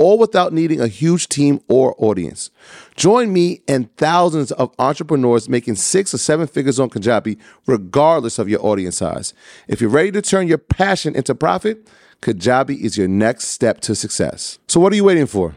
all without needing a huge team or audience. Join me and thousands of entrepreneurs making six or seven figures on Kajabi, regardless of your audience size. If you're ready to turn your passion into profit, Kajabi is your next step to success. So, what are you waiting for?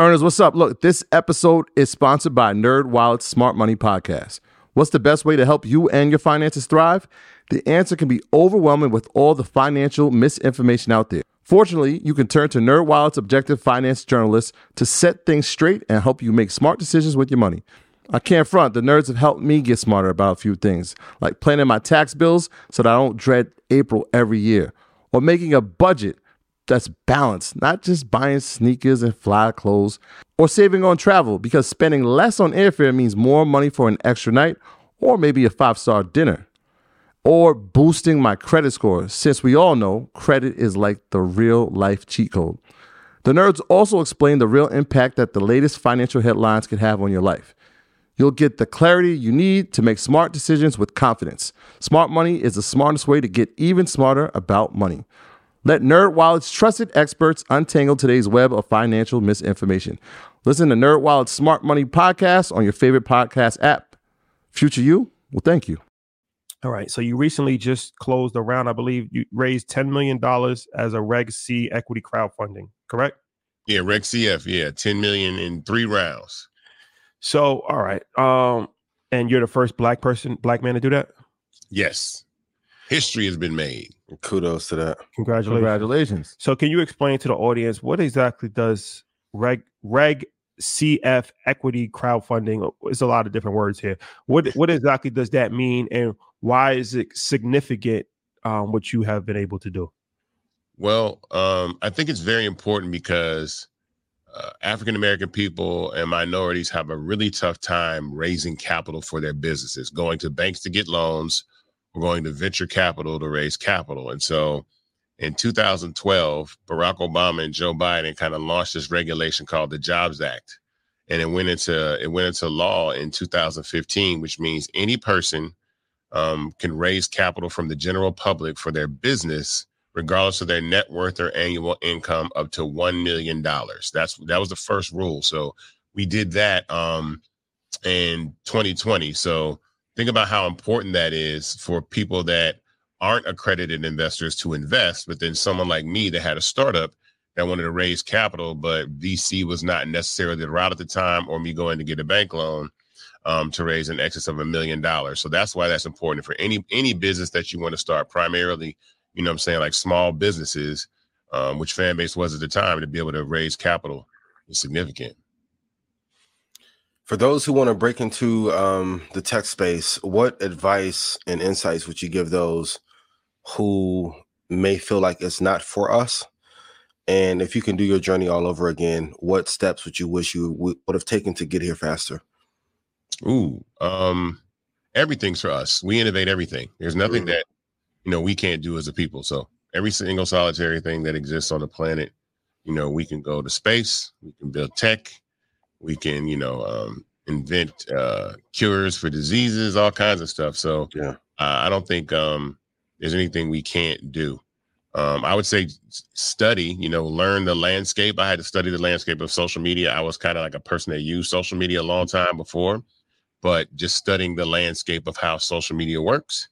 Earners, what's up? Look, this episode is sponsored by NerdWallet's Smart Money Podcast. What's the best way to help you and your finances thrive? The answer can be overwhelming with all the financial misinformation out there. Fortunately, you can turn to NerdWallet's objective finance journalists to set things straight and help you make smart decisions with your money. I can't front, the nerds have helped me get smarter about a few things, like planning my tax bills so that I don't dread April every year, or making a budget that's balanced, not just buying sneakers and fly clothes, or saving on travel because spending less on airfare means more money for an extra night or maybe a five star dinner or boosting my credit score, since we all know credit is like the real life cheat code. The nerds also explain the real impact that the latest financial headlines can have on your life. You'll get the clarity you need to make smart decisions with confidence. Smart money is the smartest way to get even smarter about money. Let NerdWallet's trusted experts untangle today's web of financial misinformation. Listen to NerdWallet's Smart Money podcast on your favorite podcast app. Future you well, thank you. All right. So you recently just closed a round. I believe you raised $10 million as a Reg C equity crowdfunding, correct? Yeah, Reg CF, yeah, 10 million in three rounds. So, all right. Um, and you're the first black person, black man to do that? Yes. History has been made. Kudos to that. Congratulations. Congratulations. So can you explain to the audience what exactly does Reg Reg CF equity crowdfunding? It's a lot of different words here. What what exactly does that mean and why is it significant um, what you have been able to do? Well, um, I think it's very important because uh, African American people and minorities have a really tough time raising capital for their businesses, going to banks to get loans, or going to venture capital to raise capital. And so in 2012, Barack Obama and Joe Biden kind of launched this regulation called the Jobs Act. And it went into it went into law in 2015, which means any person um, can raise capital from the general public for their business, regardless of their net worth or annual income, up to one million dollars. That's that was the first rule. So we did that um, in 2020. So think about how important that is for people that aren't accredited investors to invest. But then someone like me that had a startup that wanted to raise capital, but VC was not necessarily the route at the time, or me going to get a bank loan um, to raise in excess of a million dollars. So that's why that's important for any any business that you want to start. Primarily, you know, I'm saying like small businesses, um, which Fanbase was at the time, to be able to raise capital is significant. For those who want to break into um, the tech space, what advice and insights would you give those who may feel like it's not for us? And if you can do your journey all over again, what steps would you wish you would have taken to get here faster? Ooh, um, everything's for us. We innovate everything. There's nothing that you know we can't do as a people. So every single solitary thing that exists on the planet, you know, we can go to space, we can build tech, we can, you know, um, invent uh, cures for diseases, all kinds of stuff. So Yeah. uh, I don't think um, there's anything we can't do. um, I would say study, you know, learn the landscape. I had to study the landscape of social media. I was kind of like a person that used social media a long time before, but just studying the landscape of how social media works.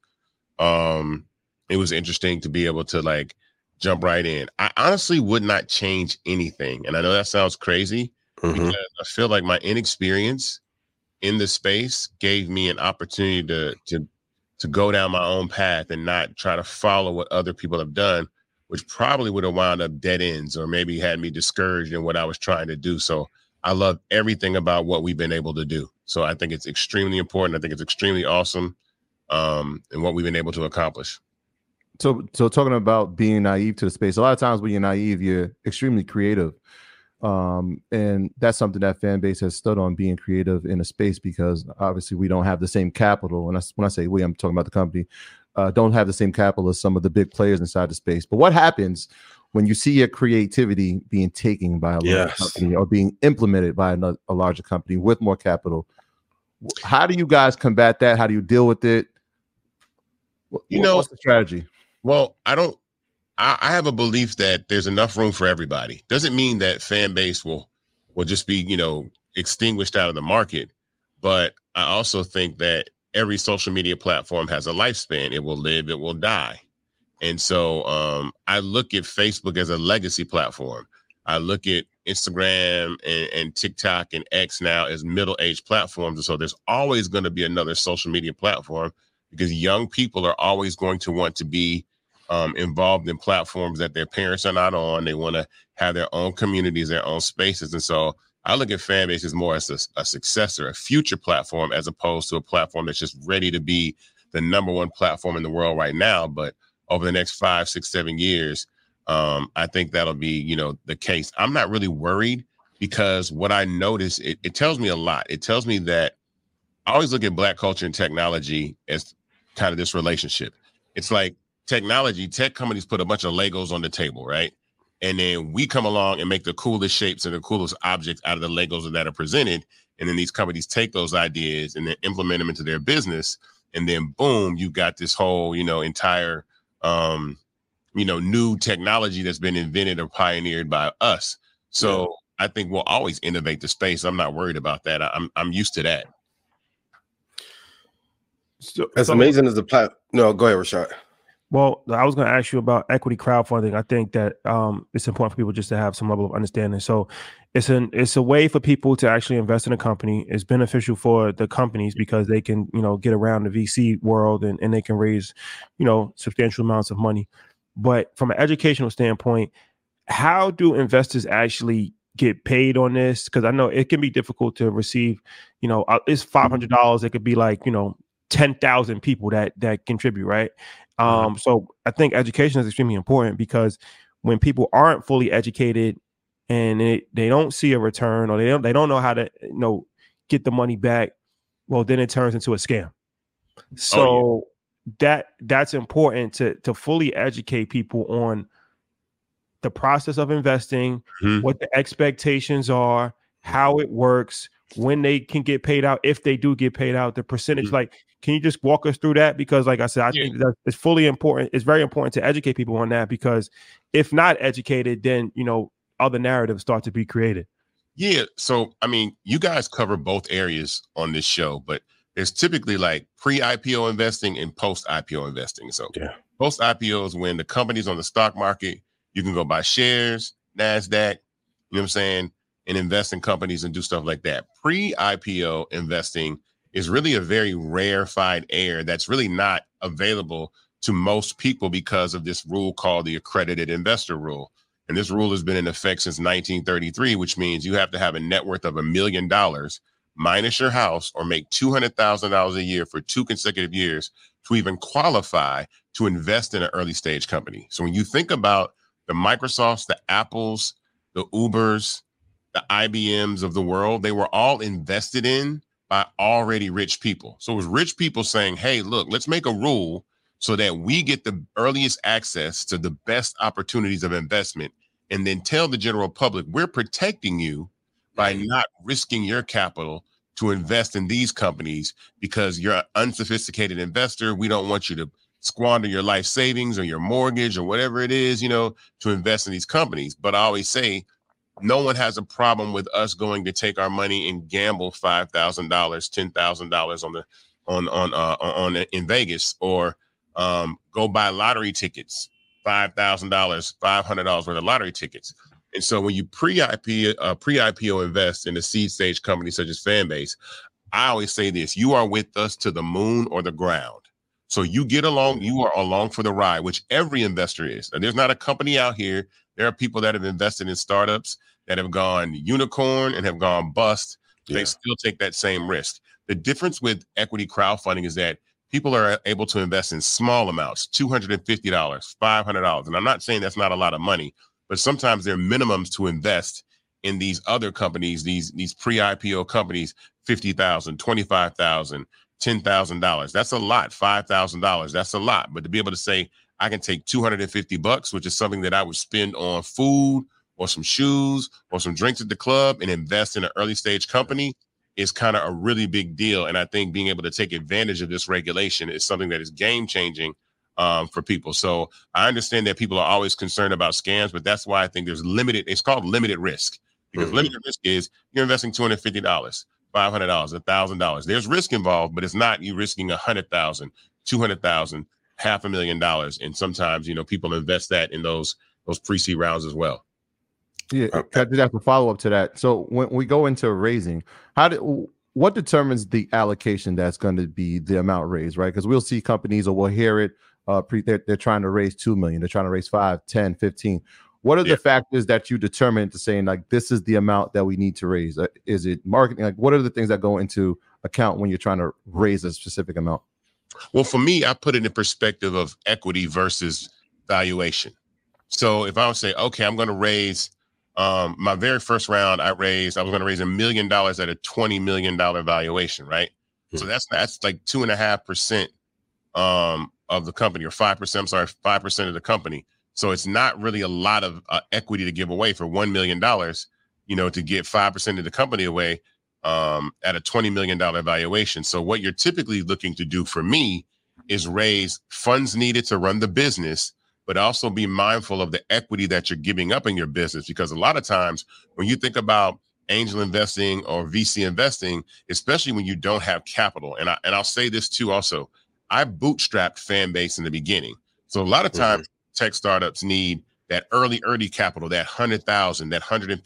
Um, it was interesting to be able to like jump right in. I honestly would not change anything. And I know that sounds crazy mm-hmm. I feel like my inexperience in the space gave me an opportunity to to to go down my own path and not try to follow what other people have done, which probably would have wound up dead ends or maybe had me discouraged in what I was trying to do. So I love everything about what we've been able to do. So I think it's extremely important. I think it's extremely awesome um, and what we've been able to accomplish. So, so talking about being naive to the space, a lot of times when you're naive, you're extremely creative, um, and that's something that Fanbase has stood on being creative in a space because obviously we don't have the same capital. And that's when I say we, I'm talking about the company, uh, don't have the same capital as some of the big players inside the space. But what happens when you see your creativity being taken by a large yes. company or being implemented by another, a larger company with more capital? How do you guys combat that? How do you deal with it? You know, what's the strategy? Well, I don't. I, I have a belief that there's enough room for everybody. Doesn't mean that Fanbase will will just be you know extinguished out of the market, but I also think that every social media platform has a lifespan. It will live, it will die. And so um, I look at Facebook as a legacy platform. I look at Instagram and, and TikTok and X now as middle aged platforms. And so there's always going to be another social media platform because young people are always going to want to be um, involved in platforms that their parents are not on. They want to have their own communities, their own spaces. And so I look at fan bases more as a, a, successor, a future platform, as opposed to a platform that's just ready to be the number one platform in the world right now. But over the next five, six, seven years, um, I think that'll be, you know, the case. I'm not really worried because what I notice, it, it tells me a lot. It tells me that I always look at black culture and technology as kind of this relationship. It's like technology, tech companies put a bunch of Legos on the table, right? And then we come along and make the coolest shapes and the coolest objects out of the Legos that are presented. And then these companies take those ideas and then implement them into their business. And then boom, you got this whole, you know, entire um, you know, new technology that's been invented or pioneered by us. So yeah. I think we'll always innovate the space. I'm not worried about that. I'm I'm used to that. So, as so, amazing as the plat. No, go ahead, Rashad. Well, I was going to ask you about equity crowdfunding. I think that um, it's important for people just to have some level of understanding. So, it's an it's a way for people to actually invest in a company. It's beneficial for the companies because they can you know get around the VC world and, and they can raise you know substantial amounts of money. But from an educational standpoint, how do investors actually get paid on this? Because I know it can be difficult to receive. You know, uh, it's five hundred dollars. It could be like you know ten thousand people that that contribute, right? Mm-hmm. Um, so I think education is extremely important because when people aren't fully educated and it, they don't see a return or they don't they don't know how to you know get the money back, well then it turns into a scam. So oh, yeah. that that's important to to fully educate people on the process of investing, mm-hmm. what the expectations are, how it works, when they can get paid out, if they do get paid out, the percentage. Mm-hmm. Like, can you just walk us through that? Because, like I said, I yeah. think that it's fully important. It's very important to educate people on that because if not educated, then you know other narratives start to be created. Yeah. So, I mean, you guys cover both areas on this show, but there's typically like pre IPO investing and post IPO investing. So, yeah. post IPO is when the company's on the stock market, you can go buy shares, NASDAQ, you know what I'm saying, and invest in companies and do stuff like that. Pre IPO investing is really a very rarefied air that's really not available to most people because of this rule called the accredited investor rule. And this rule has been in effect since 1933, which means you have to have a net worth of a million dollars minus your house or make $200,000 a year for two consecutive years to even qualify to invest in an early stage company. So when you think about the Microsofts, the Apples, the Ubers, the IBMs of the world, they were all invested in by already rich people. So it was rich people saying, hey, look, let's make a rule so that we get the earliest access to the best opportunities of investment and then tell the general public we're protecting you by not risking your capital to invest in these companies because you're an unsophisticated investor. We don't want you to squander your life savings or your mortgage or whatever it is, you know, to invest in these companies. But I always say, no one has a problem with us going to take our money and gamble five thousand dollars, ten thousand dollars on the on on uh, on in Vegas, or um, go buy lottery tickets, five thousand dollars, five hundred dollars worth of lottery tickets. And so when you pre-IP uh, pre-IPO invest in a seed stage company such as Fanbase, I always say this: you are with us to the moon or the ground. So you get along, you are along for the ride, which every investor is. And there's not a company out here. There are people that have invested in startups that have gone unicorn and have gone bust. Yeah. They still take that same risk. The difference with equity crowdfunding is that people are able to invest in small amounts, $250, $500. And I'm not saying that's not a lot of money, but sometimes there are minimums to invest in these other companies, these these pre-IPO companies, $50,000, $25,000, $10,000. That's a lot. $5,000. That's a lot. But to be able to say, I can take 250 bucks, which is something that I would spend on food or some shoes or some drinks at the club and invest in an early stage company is kind of a really big deal. And I think being able to take advantage of this regulation is something that is game changing um, for people. So I understand that people are always concerned about scams, but that's why I think there's limited, it's called limited risk because mm-hmm. limited risk is you're investing $250, $500, $1,000. There's risk involved, but it's not you risking 100,000, 200,000, half a million dollars. And sometimes you know people invest that in those those pre-seed rounds as well. Yeah, okay. I did have to follow up to that. So when we go into raising, how do what determines the allocation that's going to be the amount raised, right? Because we'll see companies or we'll hear it. Uh, pre, they're, they're trying to raise 2 million. They're trying to raise 5, 10, 15. What are yeah. the factors that you determine to saying like this is the amount that we need to raise? Uh, is it marketing? Like what are the things that go into account when you're trying to raise a specific amount? Well, for me, I put it in perspective of equity versus valuation. So if I would say, okay, I'm going to raise um, my very first round, I raised, I was going to raise a million dollars at a $20 million valuation, right? Mm-hmm. So that's that's like two and a half percent um of the company, or five percent, I'm sorry, five percent of the company. So it's not really a lot of uh, equity to give away for $1 million, you know, to get 5% of the company away um, at a $20 million valuation. So what you're typically looking to do for me is raise funds needed to run the business, but also be mindful of the equity that you're giving up in your business. Because a lot of times when you think about angel investing or VC investing, especially when you don't have capital, and I and I'll say this too also, I bootstrapped Fanbase in the beginning. So a lot of times mm-hmm tech startups need that early, early capital, that hundred thousand, that hundred and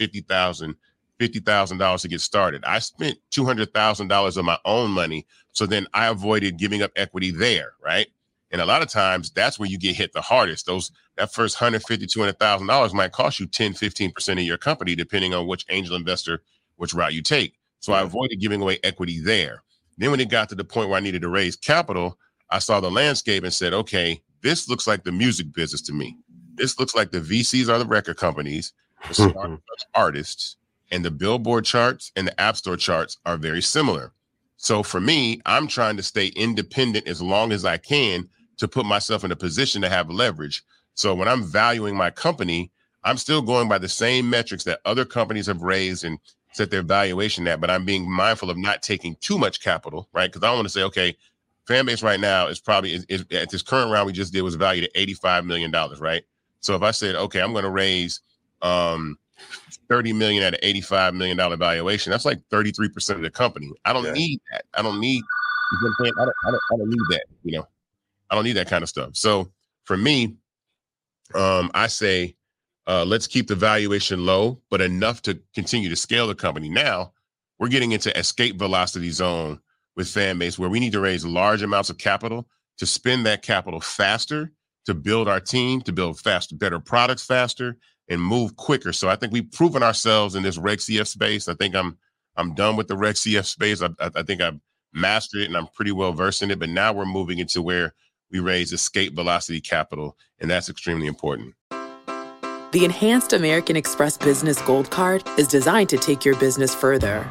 fifty thousand, fifty thousand dollars to get started. I spent two hundred thousand dollars of my own money, so then I avoided giving up equity there, right? And a lot of times that's where you get hit the hardest. Those that first 150, 200,000 dollars might cost you 10, 15% of your company, depending on which angel investor, which route you take. So I avoided giving away equity there. Then when it got to the point where I needed to raise capital, I saw the landscape and said, okay, this looks like the music business to me. This looks like the VCs are the record companies, the hmm. artists, and the Billboard charts and the App Store charts are very similar. So for me, I'm trying to stay independent as long as I can to put myself in a position to have leverage. So when I'm valuing my company, I'm still going by the same metrics that other companies have raised and set their valuation at, but I'm being mindful of not taking too much capital, right? Because I want to say, okay, Fanbase right now is probably is, is, at this current round we just did was valued at 85 million dollars right so if i said okay i'm going to raise um 30 million at an 85 million dollar valuation. That's like 33 percent of the company. I don't yeah. need that. I don't need you know I, don't, I, don't, I don't need that you know? I don't need that kind of stuff. So for me um i say uh let's keep the valuation low but enough to continue to scale the company. Now we're getting into escape velocity zone with Fanbase where we need to raise large amounts of capital to spend that capital faster to build our team to build faster better products faster and move quicker. So i think we've proven ourselves in this reg cf space. I think i'm i'm done with the reg cf space. I, I think i've mastered it and i'm pretty well versed in it but now we're moving into where we raise escape velocity capital and that's extremely important. The enhanced american express business gold card is designed to take your business further